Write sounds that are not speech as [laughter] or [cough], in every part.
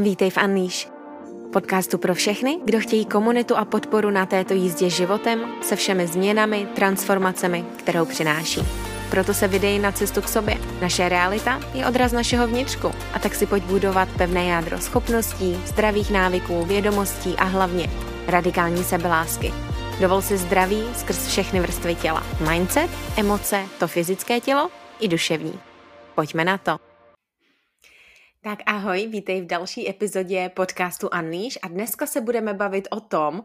Vítej v Unleash, podcastu pro všechny, kdo chtějí komunitu a podporu na této jízdě životem se všemi změnami, transformacemi, kterou přináší. Proto se vydej na cestu k sobě. Naše realita je odraz našeho vnitřku a tak si pojď budovat pevné jádro schopností, zdravých návyků, vědomostí a hlavně radikální sebelásky. Dovol si zdraví skrz všechny vrstvy těla. Mindset, emoce, to fyzické tělo i duševní. Pojďme na to. Tak ahoj, vítej v další epizodě podcastu Unleash a dneska se budeme bavit o tom,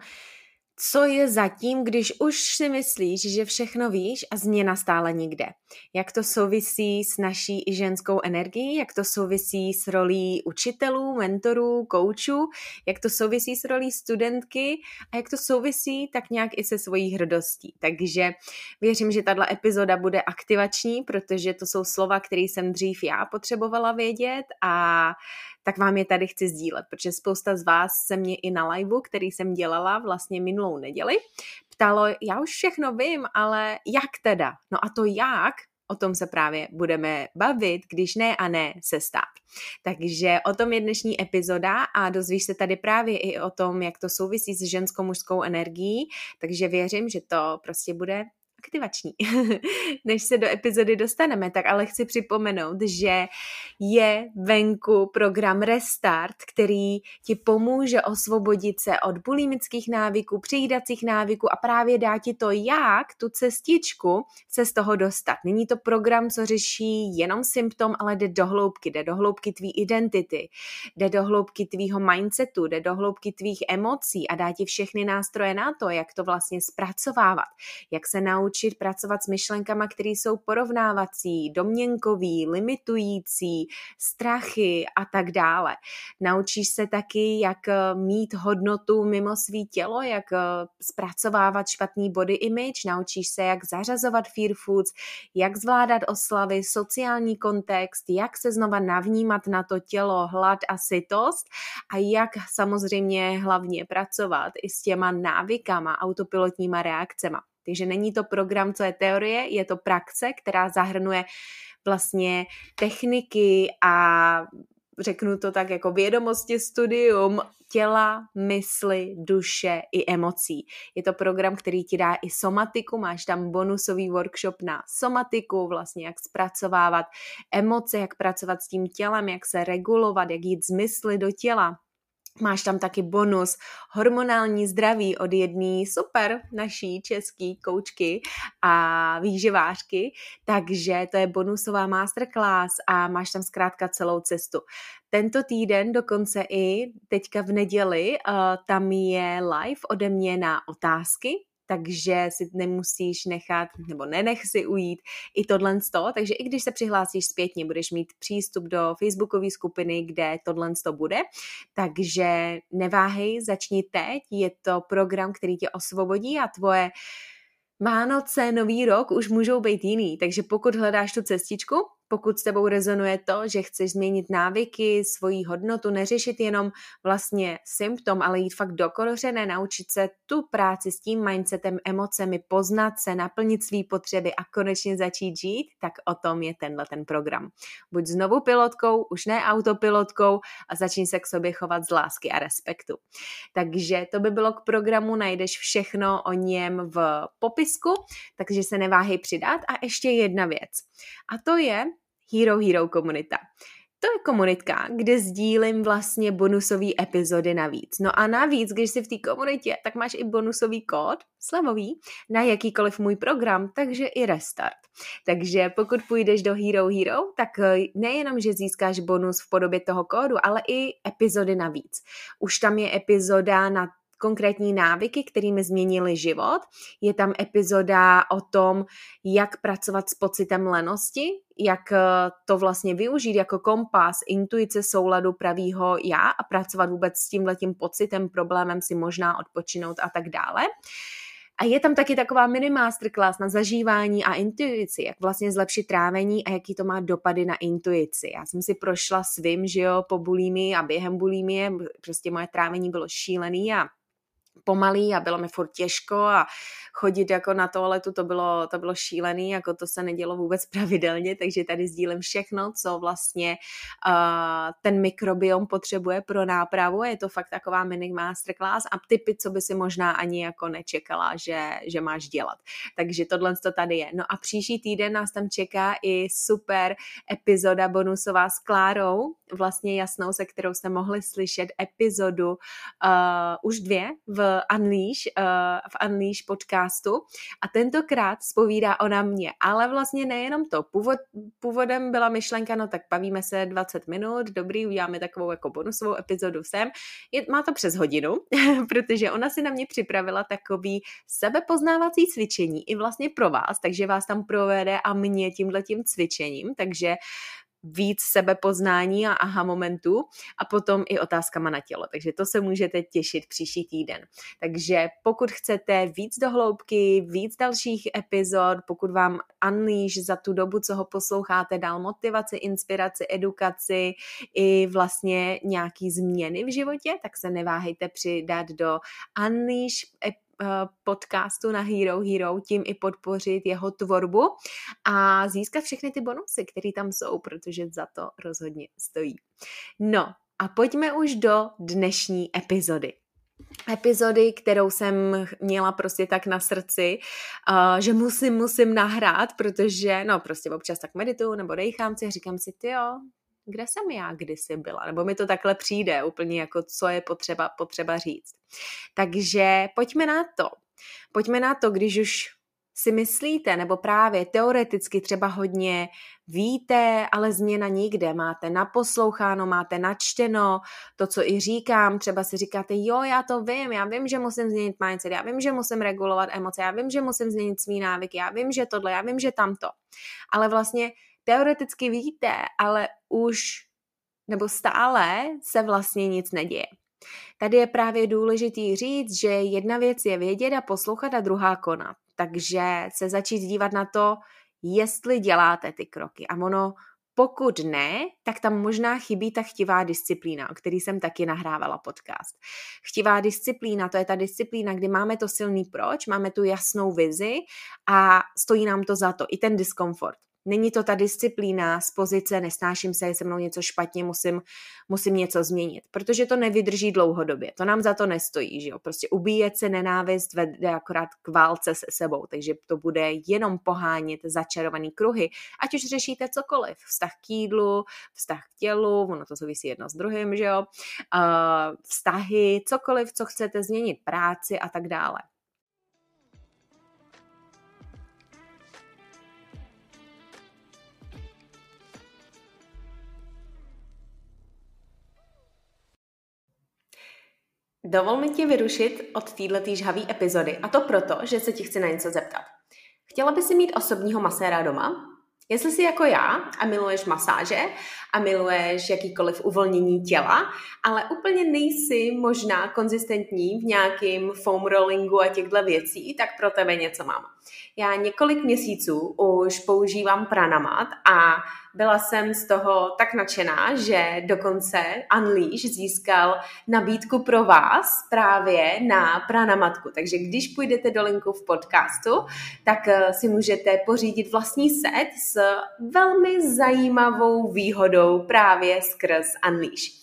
co je zatím, když už si myslíš, že všechno víš a změna stále nikde. Jak to souvisí s naší ženskou energií, jak to souvisí s rolí učitelů, mentorů, koučů, jak to souvisí s rolí studentky a jak to souvisí tak nějak i se svojí hrdostí. Takže věřím, že tato epizoda bude aktivační, protože to jsou slova, které jsem dřív já potřebovala vědět a tak vám je tady chci sdílet, protože spousta z vás se mě i na liveu, který jsem dělala vlastně minulou neděli, ptalo, já už všechno vím, ale jak teda? No a to jak o tom se právě budeme bavit, když ne a ne se stát. Takže o tom je dnešní epizoda a dozvíš se tady právě i o tom, jak to souvisí s ženskou mužskou energií, takže věřím, že to prostě bude aktivační. [laughs] Než se do epizody dostaneme, tak ale chci připomenout, že je venku program Restart, který ti pomůže osvobodit se od bulimických návyků, přijídacích návyků a právě dá ti to, jak tu cestičku se z toho dostat. Není to program, co řeší jenom symptom, ale jde do hloubky, jde do hloubky tvý identity, jde do hloubky tvýho mindsetu, jde do hloubky tvých emocí a dá ti všechny nástroje na to, jak to vlastně zpracovávat, jak se naučit naučit pracovat s myšlenkama, které jsou porovnávací, domněnkový, limitující, strachy a tak dále. Naučíš se taky, jak eh, mít hodnotu mimo svý tělo, jak eh, zpracovávat špatný body image, naučíš se, jak zařazovat fear foods, jak zvládat oslavy, sociální kontext, jak se znova navnímat na to tělo, hlad a sytost a jak samozřejmě hlavně pracovat i s těma návykama, autopilotníma reakcema. Takže není to program, co je teorie, je to praxe, která zahrnuje vlastně techniky a řeknu to tak jako vědomosti, studium těla, mysli, duše i emocí. Je to program, který ti dá i somatiku, máš tam bonusový workshop na somatiku, vlastně jak zpracovávat emoce, jak pracovat s tím tělem, jak se regulovat, jak jít z mysli do těla, Máš tam taky bonus. Hormonální zdraví od jedné super naší české koučky a výživářky, takže to je bonusová masterclass a máš tam zkrátka celou cestu. Tento týden dokonce i teďka v neděli uh, tam je live ode mě na otázky, takže si nemusíš nechat, nebo nenech si ujít i tohle to, takže i když se přihlásíš zpětně, budeš mít přístup do facebookové skupiny, kde tohle to bude, takže neváhej, začni teď, je to program, který tě osvobodí a tvoje Vánoce, Nový rok už můžou být jiný, takže pokud hledáš tu cestičku, pokud s tebou rezonuje to, že chceš změnit návyky, svoji hodnotu, neřešit jenom vlastně symptom, ale jít fakt do kořené, naučit se tu práci s tím mindsetem, emocemi, poznat se, naplnit své potřeby a konečně začít žít, tak o tom je tenhle ten program. Buď znovu pilotkou, už ne autopilotkou a začni se k sobě chovat z lásky a respektu. Takže to by bylo k programu, najdeš všechno o něm v popisku, takže se neváhej přidat. A ještě jedna věc. A to je, Hero Hero komunita. To je komunitka, kde sdílím vlastně bonusové epizody navíc. No a navíc, když jsi v té komunitě, tak máš i bonusový kód, slevový, na jakýkoliv můj program, takže i restart. Takže pokud půjdeš do Hero Hero, tak eh, nejenom, že získáš bonus v podobě toho kódu, ale i epizody navíc. Už tam je epizoda na konkrétní návyky, kterými změnili život. Je tam epizoda o tom, jak pracovat s pocitem lenosti, jak eh, to vlastně využít jako kompas, intuice souladu pravýho já a pracovat vůbec s tímhletím pocitem, problémem si možná odpočinout a tak dále. A je tam taky taková mini masterclass na zažívání a intuici, jak vlastně zlepšit trávení a jaký to má dopady na intuici. Já jsem si prošla svým, že jo, po bulími a během bulímie, prostě moje trávení bylo šílený a pomalý a bylo mi furt těžko a chodit jako na toaletu, to bylo, to bylo šílený, jako to se nedělo vůbec [laughs] pravidelně, takže tady sdílím všechno, co vlastně uh, ten mikrobiom potřebuje pro nápravu. Je to fakt taková mini masterclass a typy, co by si možná ani jako nečekala, že, že máš dělat. Takže tohle to tady je. No a příští týden nás tam čeká i super epizoda bonusová s Klárou, vlastně jasnou, se kterou jste mohli slyšet epizodu uh, už dvě v Unleash, uh, v Unleash podcastu a tentokrát spovídá ona mě, ale vlastně nejenom to. Původ, původem byla myšlenka, no tak bavíme se 20 minut, dobrý, uděláme takovou jako bonusovou epizodu sem. Je, má to přes hodinu, [laughs] protože ona si na mě připravila takový sebepoznávací cvičení i vlastně pro vás, takže vás tam provede a mě tímhletím cvičením, takže víc sebepoznání a aha momentů a potom i otázkama na tělo. Takže to se můžete těšit příští týden. Takže pokud chcete víc dohloubky, víc dalších epizod, pokud vám Unleash za tu dobu, co ho posloucháte, dal motivaci, inspiraci, edukaci i vlastně nějaký změny v životě, tak se neváhejte přidat do Unleash Eh, podcastu na Hero Hero, tím i podpořit jeho tvorbu a získat všechny ty bonusy, které tam jsou, protože za to rozhodně stojí. No a pojďme už do dnešní epizody epizody, kterou jsem měla prostě tak na srdci, uh, že musím, musím nahrát, protože, no prostě občas tak medituju nebo dejchám si a říkám si, ty jo, kde jsem já kdysi byla, nebo mi to takhle přijde úplně jako, co je potřeba, potřeba říct. Takže pojďme na to. Pojďme na to, když už si myslíte, nebo právě teoreticky třeba hodně víte, ale změna nikde. Máte naposloucháno, máte načteno, to, co i říkám, třeba si říkáte, jo, já to vím, já vím, že musím změnit mindset, já vím, že musím regulovat emoce, já vím, že musím změnit svý návyky, já vím, že tohle, já vím, že tamto. Ale vlastně teoreticky víte, ale už nebo stále se vlastně nic neděje. Tady je právě důležitý říct, že jedna věc je vědět a poslouchat a druhá konat. Takže se začít dívat na to, jestli děláte ty kroky. A ono, pokud ne, tak tam možná chybí ta chtivá disciplína, o který jsem taky nahrávala podcast. Chtivá disciplína, to je ta disciplína, kdy máme to silný proč, máme tu jasnou vizi a stojí nám to za to, i ten diskomfort. Není to ta disciplína z pozice nesnáším se, je se mnou něco špatně, musím, musím něco změnit, protože to nevydrží dlouhodobě. To nám za to nestojí, že jo? Prostě ubíjet se nenávist vede akorát k válce se sebou, takže to bude jenom pohánět začarovaný kruhy, ať už řešíte cokoliv, vztah k jídlu, vztah k tělu, ono to souvisí jedno s druhým, že jo? Uh, vztahy, cokoliv, co chcete změnit, práci a tak dále. Dovol mi ti vyrušit od této žhavé epizody a to proto, že se ti chci na něco zeptat. Chtěla by si mít osobního maséra doma? Jestli jsi jako já a miluješ masáže a miluješ jakýkoliv uvolnění těla, ale úplně nejsi možná konzistentní v nějakým foam rollingu a těchto věcí, tak pro tebe něco mám. Já několik měsíců už používám pranamat a byla jsem z toho tak nadšená, že dokonce Unleash získal nabídku pro vás právě na pranamatku. Takže když půjdete do linku v podcastu, tak eh, si můžete pořídit vlastní set s velmi zajímavou výhodou právě skrz Unleash.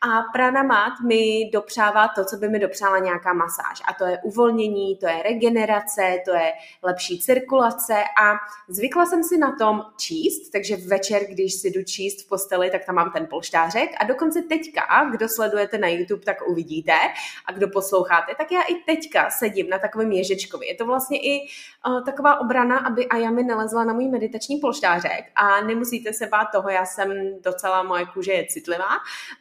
A pranamat mi dopřává to, co by mi dopřála nějaká masáž. A to je uvolnění, to je regenerace, to je lepší cirkulace a zvykla jsem si na tom číst, takže večer, když si jdu číst v posteli, tak tam mám ten polštářek a dokonce teďka, kdo sledujete na YouTube, tak uvidíte a kdo posloucháte, tak já i teďka sedím na takovém ježečkovi. Je to vlastně i uh, taková obrana, aby Ayami nelezla na můj meditační polštářek a nemusíte se bát toho, já jsem docela, moje kůže je citlivá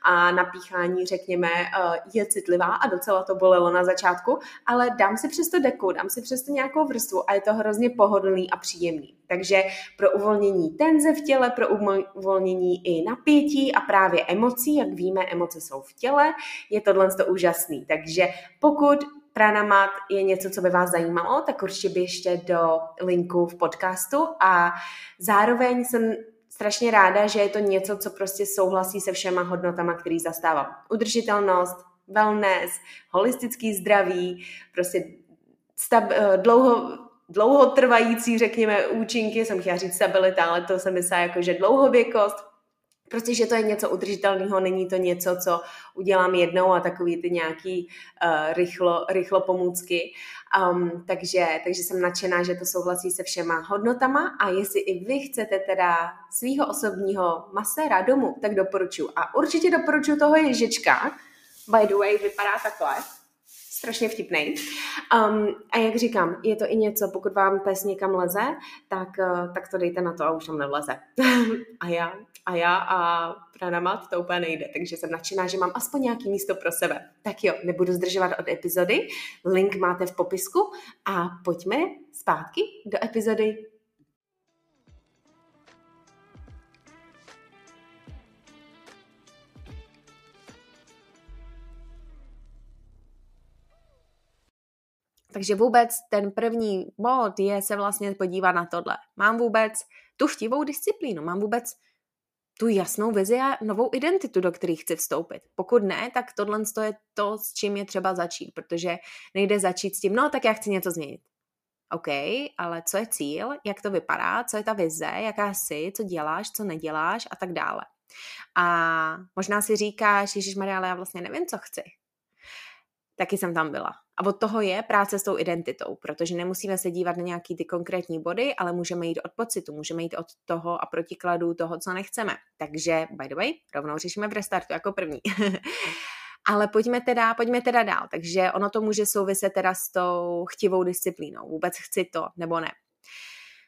a na píchání, řekněme, eh, je citlivá a docela to bolelo na začátku, ale dám si přesto deku, dám si přesto nějakou vrstvu a je to hrozně pohodlný a příjemný. Takže pro uvolnění tenze v těle, pro uvolnění i napětí a právě emocí, jak víme, emoce jsou v těle, je tohle to úžasný. Takže pokud Pranamat je něco, co by vás zajímalo, tak určitě běžte do linku v podcastu a zároveň jsem strašně ráda, že je to něco, co prostě souhlasí se všema hodnotama, který zastávám. Udržitelnost, wellness, holistický zdraví, prostě stab, eh, dlouho, dlouhotrvající, řekněme, účinky, jsem chtěla říct stabilita, ale to se myslí jako, že dlouhověkost, Prostě, že to je něco udržitelného, není to něco, co udělám jednou a takový ty nějaký uh, rychlo, rychlo pomůcky. Um, takže, takže jsem nadšená, že to souhlasí se všema hodnotama a jestli i vy chcete teda svého osobního maséra domů, tak doporučuji. A určitě doporučuji toho ježička. By the way, vypadá takhle strašně vtipný. Um, a jak říkám, je to i něco, pokud vám pes někam leze, tak, uh, tak to dejte na to a už tam nevleze. [laughs] a já, a já a pranamat to úplně nejde, takže jsem nadšená, že mám aspoň nějaký místo pro sebe. Tak jo, nebudu zdržovat od epizody, link máte v popisku a pojďme zpátky do epizody Takže vůbec ten první bod je se vlastně podívat na tohle. Mám vůbec tu chtivou disciplínu, mám vůbec tu jasnou vizi a novou identitu, do které chci vstoupit. Pokud ne, tak tohle je to, s čím je třeba začít, protože nejde začít s tím, no tak já chci něco změnit. OK, ale co je cíl, jak to vypadá, co je ta vize, jaká jsi, co děláš, co neděláš a tak dále. A možná si říkáš, Ježíš Maria, ale já vlastně nevím, co chci taky jsem tam byla. A od toho je práce s tou identitou, protože nemusíme se dívat na nějaký ty konkrétní body, ale můžeme jít od pocitu, můžeme jít od toho a protikladu toho, co nechceme. Takže, by the way, rovnou řešíme v restartu jako první. [laughs] ale pojďme teda, pojďme teda dál. Takže ono to může souviset teda s tou chtivou disciplínou. Vůbec chci to, nebo ne.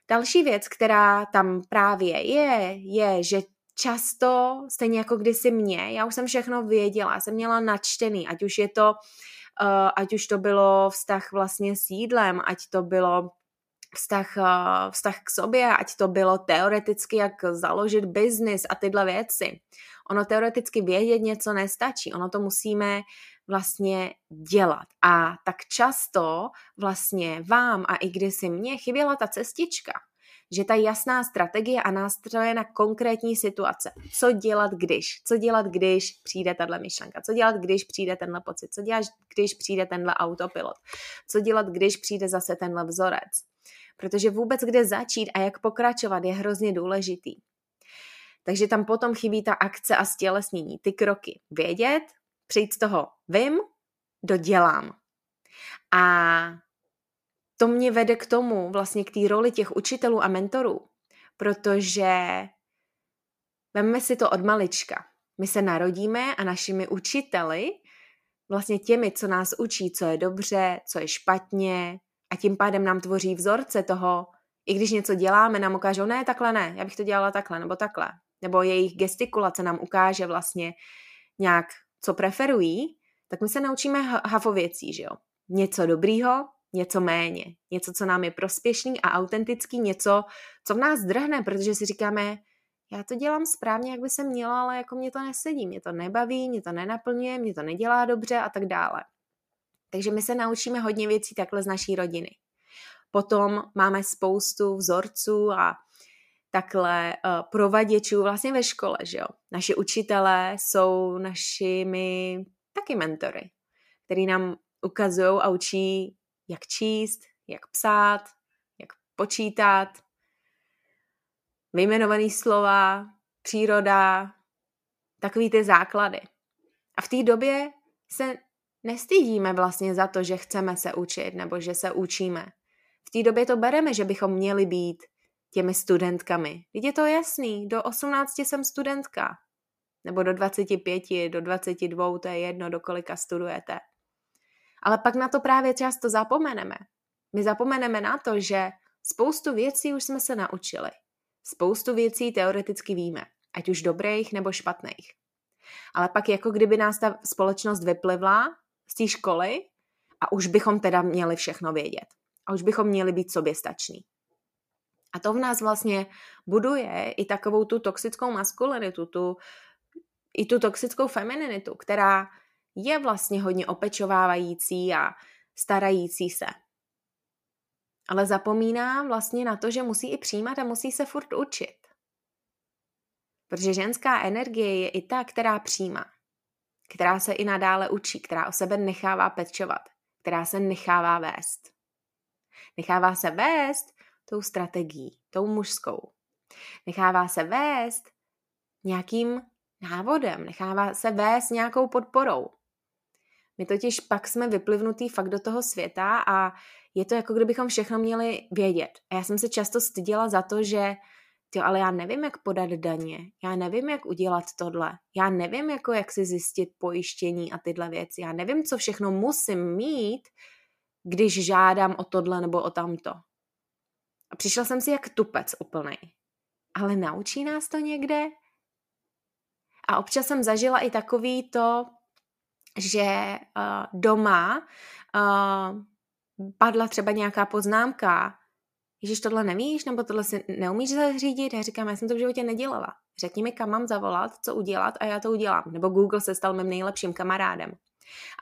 Další věc, která tam právě je, je, že často, stejně jako kdysi mě, já už jsem všechno věděla, jsem měla načtený, ať už je to Eh, ať už to bylo vztah vlastně s jídlem, ať to bylo vztah, eh, vztah k sobě, ať to bylo teoreticky, jak založit biznis a tyhle věci. Ono teoreticky vědět něco nestačí, ono to musíme vlastně dělat. A tak často vlastně vám a i kdysi mně chyběla ta cestička, že ta jasná strategie a nástroje na konkrétní situace. Co dělat, když? Co dělat, když přijde tahle myšlenka? Co dělat, když přijde tenhle pocit? Co dělat, když přijde tenhle autopilot? Co dělat, když přijde zase tenhle vzorec? Protože vůbec kde začít a jak pokračovat je hrozně důležitý. Takže tam potom chybí ta akce a stělesnění, ty kroky. Vědět, přijít z toho vím, dodělám. A to mě vede k tomu, vlastně k té roli těch učitelů a mentorů, protože veme si to od malička. My se narodíme a našimi učiteli, vlastně těmi, co nás učí, co je dobře, co je špatně a tím pádem nám tvoří vzorce toho, i když něco děláme, nám ukážou, ne, takhle ne, já bych to dělala takhle nebo takhle. Nebo jejich gestikulace nám ukáže vlastně nějak, co preferují, tak my se naučíme hafo věcí, že jo. Něco dobrýho, něco méně, něco, co nám je prospěšný a autentický, něco, co v nás drhne, protože si říkáme, já to dělám správně, jak by se měla, ale jako mě to nesedí, mě to nebaví, mě to nenaplňuje, mě to nedělá dobře a tak dále. Takže my se naučíme hodně věcí takhle z naší rodiny. Potom máme spoustu vzorců a takhle uh, provaděčů vlastně ve škole, že jo. Naši učitelé jsou našimi taky mentory, který nám ukazují a učí jak číst, jak psát, jak počítat, vyjmenovaný slova, příroda, takový ty základy. A v té době se nestydíme vlastně za to, že chceme se učit nebo že se učíme. V té době to bereme, že bychom měli být těmi studentkami. Teď je to jasný, do 18 jsem studentka. Nebo do 25, do 22, to je jedno, do kolika studujete. Ale pak na to právě často zapomeneme. My zapomeneme na to, že spoustu věcí už jsme se naučili. Spoustu věcí teoreticky víme, ať už dobrých nebo špatných. Ale pak jako kdyby nás ta společnost vyplivla z té školy a už bychom teda měli všechno vědět. A už bychom měli být soběstační. A to v nás vlastně buduje i takovou tu toxickou maskulinitu, tu, i tu toxickou femininitu, která je vlastně hodně opečovávající a starající se. Ale zapomíná vlastně na to, že musí i přijímat a musí se furt učit. Protože ženská energie je i ta, která přijímá, která se i nadále učí, která o sebe nechává pečovat, která se nechává vést. Nechává se vést tou strategií, tou mužskou. Nechává se vést nějakým návodem, nechává se vést nějakou podporou. My totiž pak jsme vyplivnutý fakt do toho světa a je to jako kdybychom všechno měli vědět. A já jsem se často styděla za to, že jo, ale já nevím, jak podat daně, já nevím, jak udělat tohle, já nevím, jako jak si zjistit pojištění a tyhle věci, já nevím, co všechno musím mít, když žádám o tohle nebo o tamto. A přišla jsem si jak tupec úplnej. Ale naučí nás to někde? A občas jsem zažila i takový to, že uh, doma uh, padla třeba nějaká poznámka, Ježíš, tohle nevíš, nebo tohle si neumíš zařídit? Já říkám, já jsem to v životě nedělala. Řekni mi, kam mám zavolat, co udělat a já to udělám. Nebo Google se stal mým nejlepším kamarádem.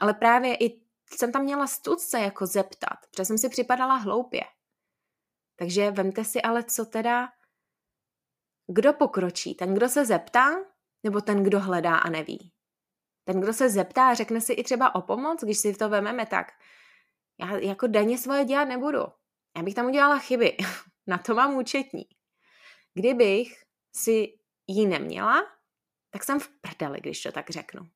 Ale právě i jsem tam měla studce jako zeptat, protože jsem si připadala hloupě. Takže vemte si ale, co teda, kdo pokročí? Ten, kdo se zeptá, nebo ten, kdo hledá a neví? Ten, kdo se zeptá, řekne si i třeba o pomoc, když si to vememe tak, já jako denně svoje dělat nebudu. Já bych tam udělala chyby. [laughs] Na to mám účetní. Kdybych si ji neměla, tak jsem v prdeli, když to tak řeknu.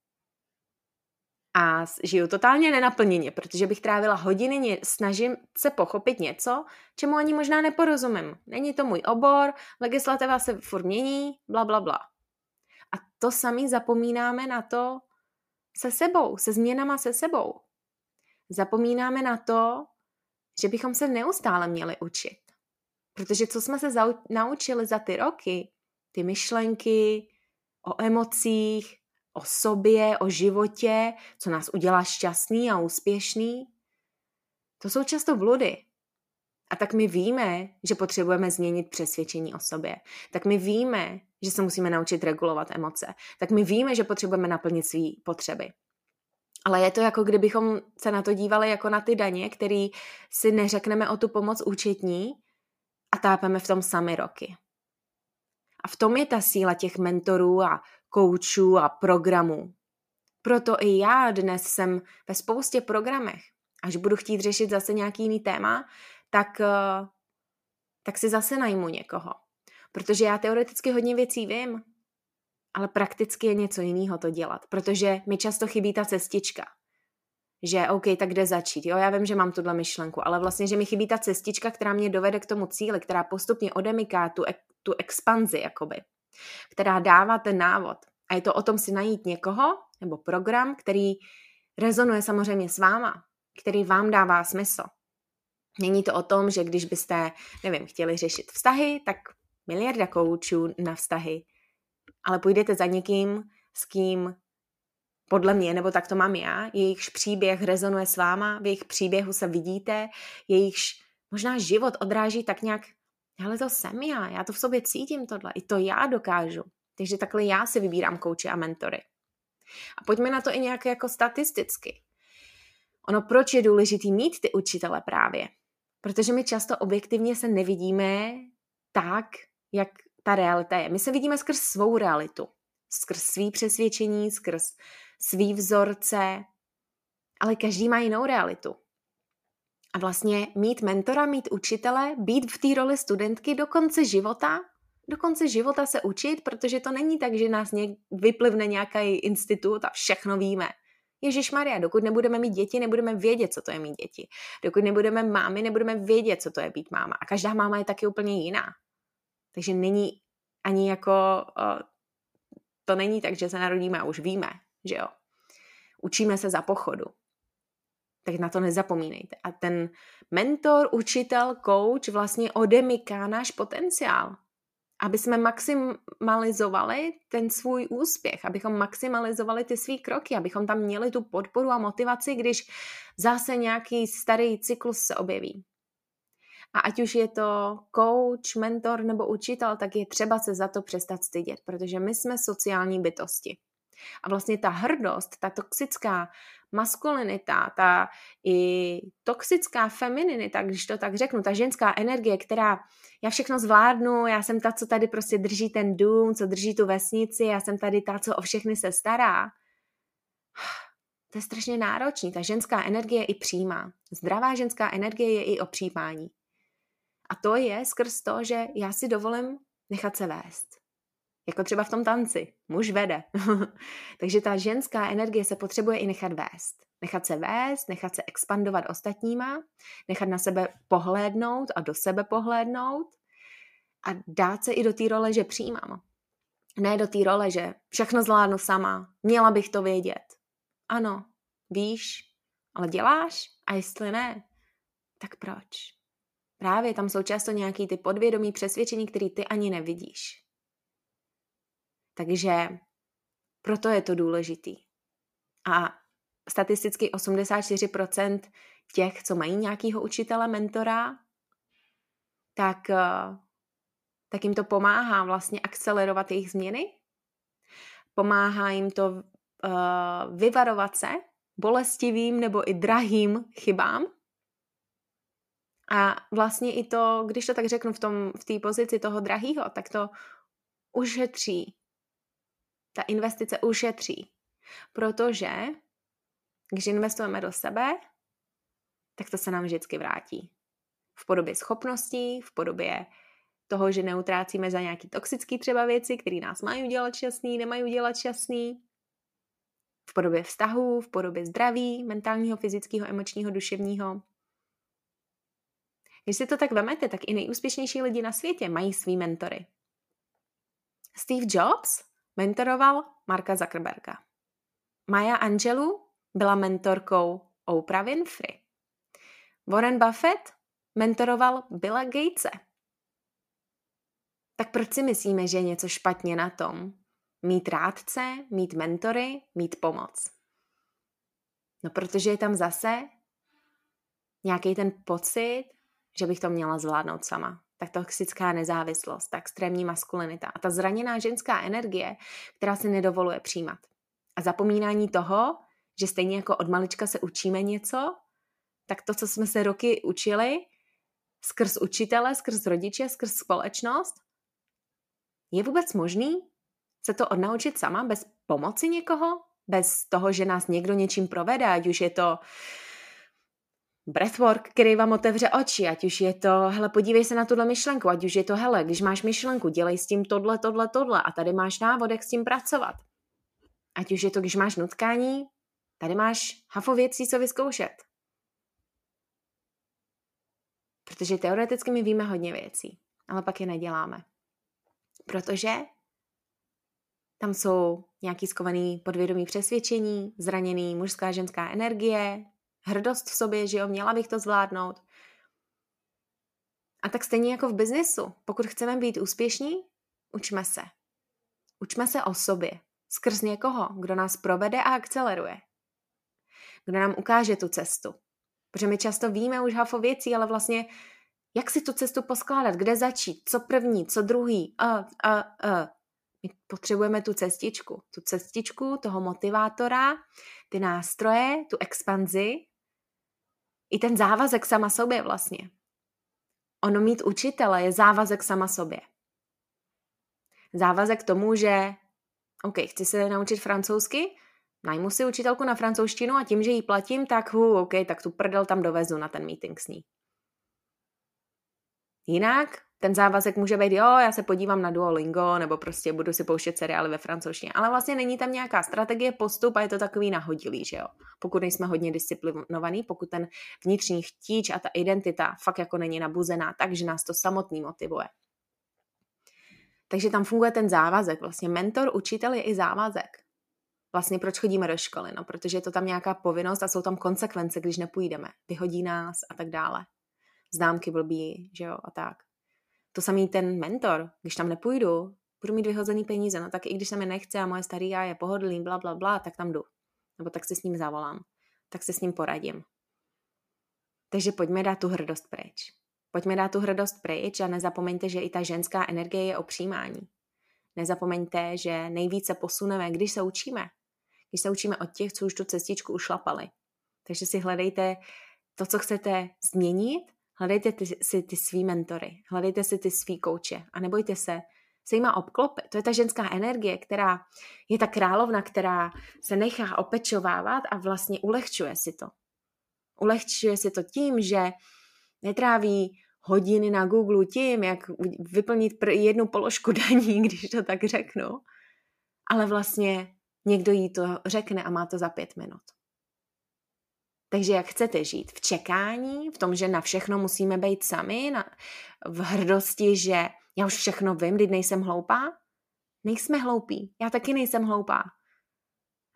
A žiju totálně nenaplněně, protože bych trávila hodiny, snažím se pochopit něco, čemu ani možná neporozumím. Není to můj obor, legislativa se furt mění, bla, bla, bla. A to sami zapomínáme na to se sebou, se změnama se sebou. Zapomínáme na to, že bychom se neustále měli učit. Protože co jsme se zau- naučili za ty roky, ty myšlenky o emocích, o sobě, o životě, co nás udělá šťastný a úspěšný, to jsou často bludy. A tak my víme, že potřebujeme změnit přesvědčení o sobě. Tak my víme, že se musíme naučit regulovat emoce. Tak my víme, že potřebujeme naplnit své potřeby. Ale je to jako kdybychom se na to dívali jako na ty daně, který si neřekneme o tu pomoc účetní a tápeme v tom sami roky. A v tom je ta síla těch mentorů a koučů a programů. Proto i já dnes jsem ve spoustě programech. Až budu chtít řešit zase nějaký jiný téma, tak, eh, tak si zase najmu někoho. Protože já teoreticky hodně věcí vím, ale prakticky je něco jiného to dělat, protože mi často chybí ta cestička. Že OK, tak kde začít? Jo, já vím, že mám tuhle myšlenku, ale vlastně, že mi chybí ta cestička, která mě dovede k tomu cíli, která postupně odemyká tu, tu expanzi, jakoby, která dává ten návod. A je to o tom si najít někoho nebo program, který rezonuje samozřejmě s váma, který vám dává smysl. Není to o tom, že když byste, nevím, chtěli řešit vztahy, tak miliarda koučů na vztahy, ale půjdete za někým, s kým podle mě, nebo tak to mám já, jejichž příběh rezonuje s váma, v jejich příběhu se vidíte, jejichž možná život odráží tak nějak, ale to jsem já, já to v sobě cítím tohle, i to já dokážu. Takže takhle já si vybírám kouče a mentory. A pojďme na to i nějak jako statisticky. Ono, proč je důležitý mít ty učitele právě? Protože my často objektivně se nevidíme tak, jak ta realita je. My se vidíme skrz svou realitu, skrz svý přesvědčení, skrz svý vzorce, ale každý má jinou realitu. A vlastně mít mentora, mít učitele, být v té roli studentky do konce života, do konce života se učit, protože to není tak, že nás něk, vyplivne nějaký institut a všechno víme. Ježíš Maria, dokud nebudeme mít děti, nebudeme vědět, co to je mít děti. Dokud nebudeme mámy, nebudeme vědět, co to je být máma. A každá máma je taky úplně jiná. Takže není ani jako, to není tak, že se narodíme a už víme, že jo. Učíme se za pochodu. Tak na to nezapomínejte. A ten mentor, učitel, coach vlastně odemyká náš potenciál. Aby jsme maximalizovali ten svůj úspěch, abychom maximalizovali ty svý kroky, abychom tam měli tu podporu a motivaci, když zase nějaký starý cyklus se objeví. A ať už je to coach, mentor nebo učitel, tak je třeba se za to přestat stydět, protože my jsme sociální bytosti. A vlastně ta hrdost, ta toxická maskulinita, ta i toxická femininita, když to tak řeknu, ta ženská energie, která já všechno zvládnu, já jsem ta, co tady prostě drží ten dům, co drží tu vesnici, já jsem tady ta, co o všechny se stará. To je strašně náročný. Ta ženská energie je i přímá. Zdravá ženská energie je i o přípání. A to je skrz to, že já si dovolím nechat se vést. Jako třeba v tom tanci. Muž vede. [laughs] Takže ta ženská energie se potřebuje i nechat vést. Nechat se vést, nechat se expandovat ostatníma, nechat na sebe pohlédnout a do sebe pohlédnout a dát se i do té role, že přijímám. Ne do té role, že všechno zvládnu sama, měla bych to vědět. Ano, víš, ale děláš? A jestli ne, tak proč? Právě tam jsou často nějaký ty podvědomí přesvědčení, který ty ani nevidíš. Takže proto je to důležitý. A statisticky 84% těch, co mají nějakého učitele, mentora, tak, eh, tak jim to pomáhá vlastně akcelerovat jejich změny. Pomáhá jim to uh, vyvarovat se bolestivým nebo i drahým chybám. A vlastně i to, když to tak řeknu v té v pozici toho drahého, tak to ušetří ta investice ušetří. Protože když investujeme do sebe, tak to se nám vždycky vrátí. V podobě schopností, v podobě toho, že neutrácíme za nějaký toxický třeba věci, které nás mají udělat šťastný, nemají udělat šťastný. V podobě vztahů, v podobě zdraví, mentálního, fyzického, emočního, duševního. Když si to tak vemete, tak i nejúspěšnější lidi na světě mají svý mentory. Steve Jobs Mentoroval Marka Zuckerberga. Maya Angelou byla mentorkou Oprah Winfrey. Warren Buffett mentoroval Billa Gatese. Tak proč si myslíme, že je něco špatně na tom? Mít rádce, mít mentory, mít pomoc. No protože je tam zase nějaký ten pocit, že bych to měla zvládnout sama tak toxická nezávislost, ta extrémní maskulinita a ta zraněná ženská energie, která se nedovoluje přijímat. A zapomínání toho, že stejně jako od malička se učíme něco, tak to, co jsme se roky učili, skrz učitele, skrz rodiče, skrz společnost, je vůbec možný se to odnaučit sama bez pomoci někoho? Bez toho, že nás někdo něčím provede, ať už je to breathwork, který vám otevře oči, ať už je to, hele, podívej se na tuhle myšlenku, ať už je to, hele, když máš myšlenku, dělej s tím tohle, tohle, tohle a tady máš návod, jak s tím pracovat. Ať už je to, když máš nutkání, tady máš hafo věcí, co vyzkoušet. Protože teoreticky my víme hodně věcí, ale pak je neděláme. Protože tam jsou nějaký skovaný podvědomý přesvědčení, zraněný mužská ženská energie, hrdost v sobě, že jo, měla bych to zvládnout. A tak stejně jako v biznesu, pokud chceme být úspěšní, učme se. Učme se o sobě, skrz někoho, kdo nás provede a akceleruje. Kdo nám ukáže tu cestu. Protože my často víme už hafo věcí, ale vlastně jak si tu cestu poskládat, kde začít, co první, co druhý, a, a, a. My potřebujeme tu cestičku, tu cestičku toho motivátora, ty nástroje, tu expanzi, i ten závazek sama sobě vlastně. Ono mít učitele je závazek sama sobě. Závazek tomu, že OK, chci se naučit francouzsky, najmu si učitelku na francouzštinu a tím, že jí platím, tak hu, OK, tak tu prdel tam dovezu na ten meeting s ní. Jinak ten závazek může být, jo, já se podívám na Duolingo, nebo prostě budu si pouštět seriály ve francouzštině. Ale vlastně není tam nějaká strategie, postup a je to takový nahodilý, že jo. Pokud nejsme hodně disciplinovaný, pokud ten vnitřní chtíč a ta identita fakt jako není nabuzená, takže nás to samotný motivuje. Takže tam funguje ten závazek. Vlastně mentor, učitel je i závazek. Vlastně proč chodíme do školy? No, protože je to tam nějaká povinnost a jsou tam konsekvence, když nepůjdeme. Vyhodí nás a tak dále. Známky blbý, že jo, a tak. To samý ten mentor, když tam nepůjdu, budu mít vyhozený peníze, no tak i když se mi nechce a moje starý já je pohodlný, bla, bla, bla, tak tam jdu. Nebo tak se s ním zavolám. Tak se s ním poradím. Takže pojďme dát tu hrdost pryč. Pojďme dát tu hrdost pryč a nezapomeňte, že i ta ženská energie je o přijímání. Nezapomeňte, že nejvíce posuneme, když se učíme. když se učíme od těch, co už tu cestičku ušlapali. Takže si hledejte to, co chcete změnit, hledejte ty, si ty svý mentory, hledejte si ty svý kouče a nebojte se se jima obklopit. To je ta ženská energie, která je ta královna, která se nechá opečovávat a vlastně ulehčuje si to. Ulehčuje si to tím, že netráví hodiny na Google tím, jak vyplnit jednu položku [laughs] daní, když to tak řeknu, ale vlastně někdo jí to řekne a má to za pět minut. Takže jak chcete žít? V čekání, v tom, že na všechno musíme být sami, na, v hrdosti, že já už všechno vím, když nejsem hloupá? Nejsme hloupí, já taky nejsem hloupá.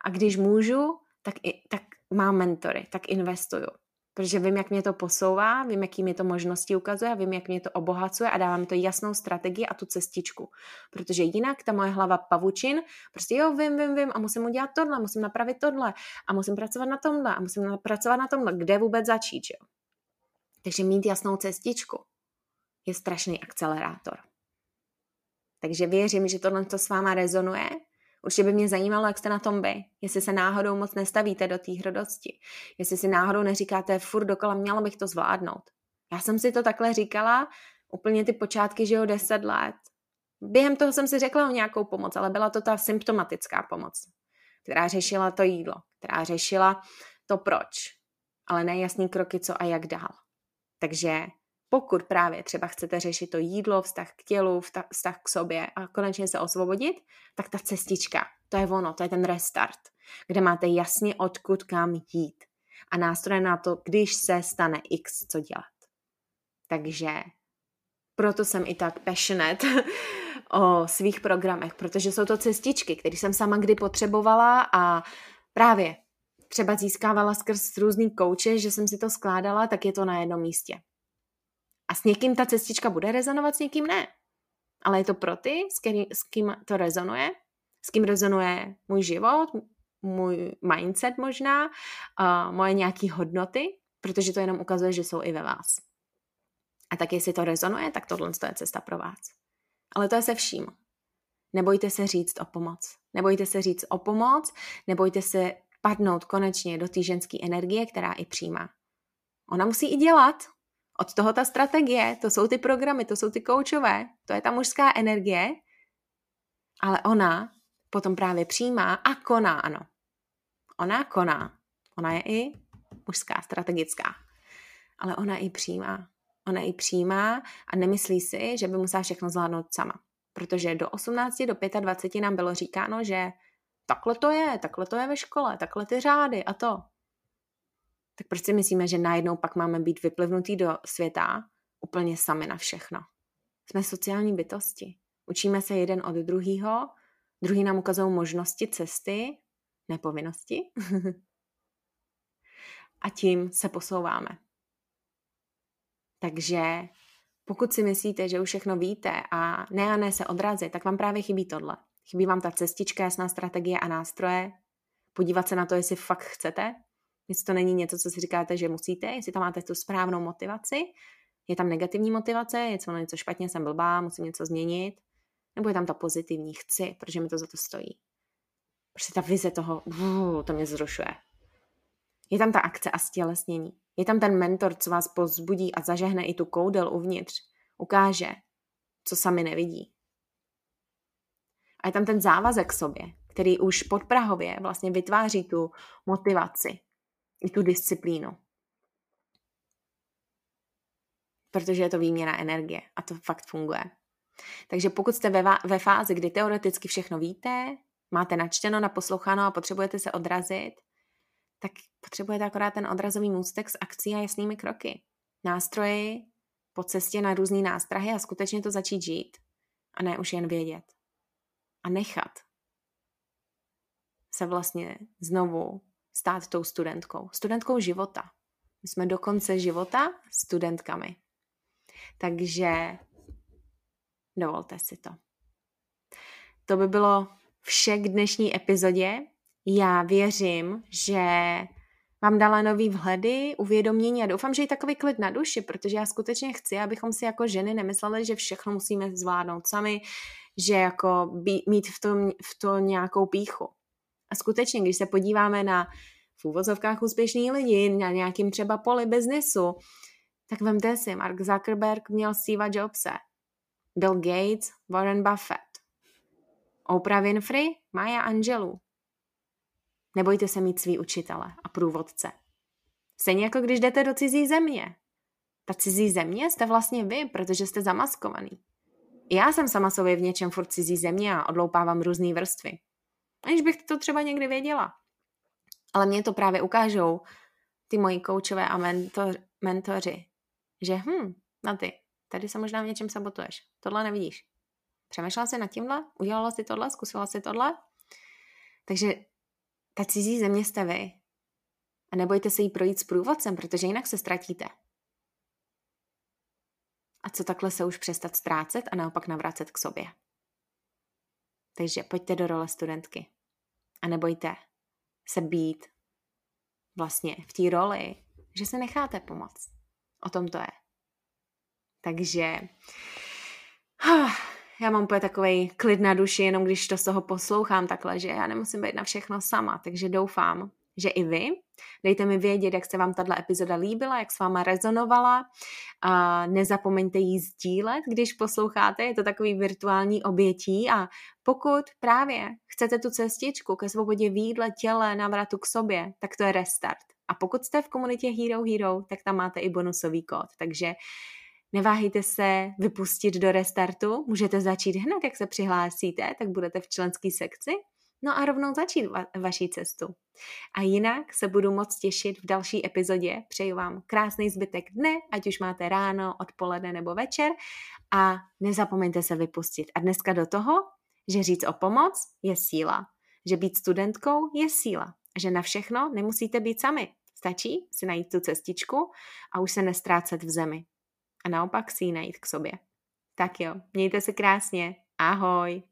A když můžu, tak, i, tak mám mentory, tak investuju protože vím, jak mě to posouvá, vím, jaký mě to možnosti ukazuje, vím, jak mě to obohacuje a dává mi to jasnou strategii a tu cestičku. Protože jinak ta moje hlava pavučin, prostě jo, vím, vím, vím a musím udělat tohle, musím napravit tohle a musím pracovat na tomhle a musím pracovat na tomhle, kde vůbec začít, jo. Takže mít jasnou cestičku je strašný akcelerátor. Takže věřím, že tohle to s váma rezonuje Určitě by mě zajímalo, jak jste na tom vy. Jestli se náhodou moc nestavíte do té hrodosti. Jestli si náhodou neříkáte, furt dokola, mělo bych to zvládnout. Já jsem si to takhle říkala, úplně ty počátky, že jo, deset let. Během toho jsem si řekla o nějakou pomoc, ale byla to ta symptomatická pomoc, která řešila to jídlo, která řešila to proč, ale nejasný kroky, co a jak dál. Takže pokud právě třeba chcete řešit to jídlo, vztah k tělu, vztah k sobě a konečně se osvobodit, tak ta cestička, to je ono, to je ten restart, kde máte jasně odkud kam jít a nástroje na to, když se stane X, co dělat. Takže proto jsem i tak passionate [laughs] o svých programech, protože jsou to cestičky, které jsem sama kdy potřebovala a právě třeba získávala skrz různý kouče, že jsem si to skládala, tak je to na jednom místě. A s někým ta cestička bude rezonovat, s někým ne. Ale je to pro ty, s, který, s kým to rezonuje, s kým rezonuje můj život, můj mindset možná, uh, moje nějaké hodnoty, protože to jenom ukazuje, že jsou i ve vás. A tak jestli to rezonuje, tak tohle je cesta pro vás. Ale to je se vším. Nebojte se říct o pomoc. Nebojte se říct o pomoc, nebojte se padnout konečně do té ženské energie, která i přijímá. Ona musí i dělat, od toho ta strategie, to jsou ty programy, to jsou ty koučové, to je ta mužská energie, ale ona potom právě přijímá a koná, ano. Ona koná. Ona je i mužská, strategická. Ale ona i přijímá. Ona i přijímá a nemyslí si, že by musela všechno zvládnout sama. Protože do 18, do 25 nám bylo říkáno, že takhle to je, takhle to je ve škole, takhle ty řády a to tak proč si myslíme, že najednou pak máme být vyplivnutý do světa úplně sami na všechno? Jsme sociální bytosti. Učíme se jeden od druhého, druhý nám ukazují možnosti, cesty, nepovinnosti. [laughs] a tím se posouváme. Takže pokud si myslíte, že už všechno víte a ne a ne se odrazit, tak vám právě chybí tohle. Chybí vám ta cestička, jasná strategie a nástroje, podívat se na to, jestli fakt chcete Jestli to není něco, co si říkáte, že musíte, jestli tam máte tu správnou motivaci, je tam negativní motivace, je to něco špatně, jsem blbá, musím něco změnit, nebo je tam ta pozitivní, chci, protože mi to za to stojí. Prostě ta vize toho, uu, to mě zrušuje. Je tam ta akce a stělesnění. Je tam ten mentor, co vás pozbudí a zažehne i tu koudel uvnitř. Ukáže, co sami nevidí. A je tam ten závazek sobě, který už podprahově vlastně vytváří tu motivaci, i tu disciplínu. Protože je to výměna energie a to fakt funguje. Takže pokud jste ve, ve fázi, kdy teoreticky všechno víte, máte načteno, naposloucháno a potřebujete se odrazit, tak potřebujete akorát ten odrazový můstek s akcí a jasnými kroky. Nástroji po cestě na různé nástrahy a skutečně to začít žít. A ne už jen vědět. A nechat se vlastně znovu stát tou studentkou. Studentkou života. My jsme do konce života studentkami. Takže dovolte si to. To by bylo vše k dnešní epizodě. Já věřím, že vám dala nový vhledy, uvědomění a doufám, že i takový klid na duši, protože já skutečně chci, abychom si jako ženy nemysleli, že všechno musíme zvládnout sami, že jako být, mít v tom, v to nějakou píchu. Skutečně, když se podíváme na v úvozovkách úspěšný lidi, na nějakým třeba poli biznesu, tak vemte si, Mark Zuckerberg měl Steve Jobse, Bill Gates, Warren Buffett, Oprah Winfrey, Maya Angelou. Nebojte se mít svý učitele a průvodce. Stejně jako když jdete do cizí země. Ta cizí země jste vlastně vy, protože jste zamaskovaný. Já jsem sama sobě v něčem furt cizí země a odloupávám různé vrstvy. Aniž bych to třeba někdy věděla. Ale mě to právě ukážou ty moji koučové a mentor, mentoři, že hm, na ty, tady se možná v něčem sabotuješ. Tohle nevidíš. Přemýšlela jsi nad tímhle? Udělala jsi tohle? Zkusila jsi tohle? Takže ta cizí země jste vy. A nebojte se jí projít s průvodcem, protože jinak se ztratíte. A co takhle se už přestat ztrácet a naopak navracet k sobě. Takže pojďte do role studentky. A nebojte se být vlastně v té roli, že se necháte pomoct. O tom to je. Takže já mám úplně takový klid na duši, jenom když to z toho poslouchám takhle, že já nemusím být na všechno sama, takže doufám, že i vy. Dejte mi vědět, jak se vám tato epizoda líbila, jak s váma rezonovala. A nezapomeňte ji sdílet, když posloucháte, je to takový virtuální obětí. A pokud právě chcete tu cestičku ke svobodě výdle, těle, návratu k sobě, tak to je restart. A pokud jste v komunitě Hero Hero, tak tam máte i bonusový kód, takže Neváhejte se vypustit do restartu, můžete začít hned, jak se přihlásíte, tak budete v členské sekci No a rovnou začít va- vaší cestu. A jinak se budu moc těšit v další epizodě. Přeju vám krásný zbytek dne, ať už máte ráno, odpoledne nebo večer a nezapomeňte se vypustit. A dneska do toho, že říct o pomoc je síla, že být studentkou je síla, že na všechno nemusíte být sami. Stačí si najít tu cestičku a už se nestrácet v zemi. A naopak si ji najít k sobě. Tak jo, mějte se krásně. Ahoj!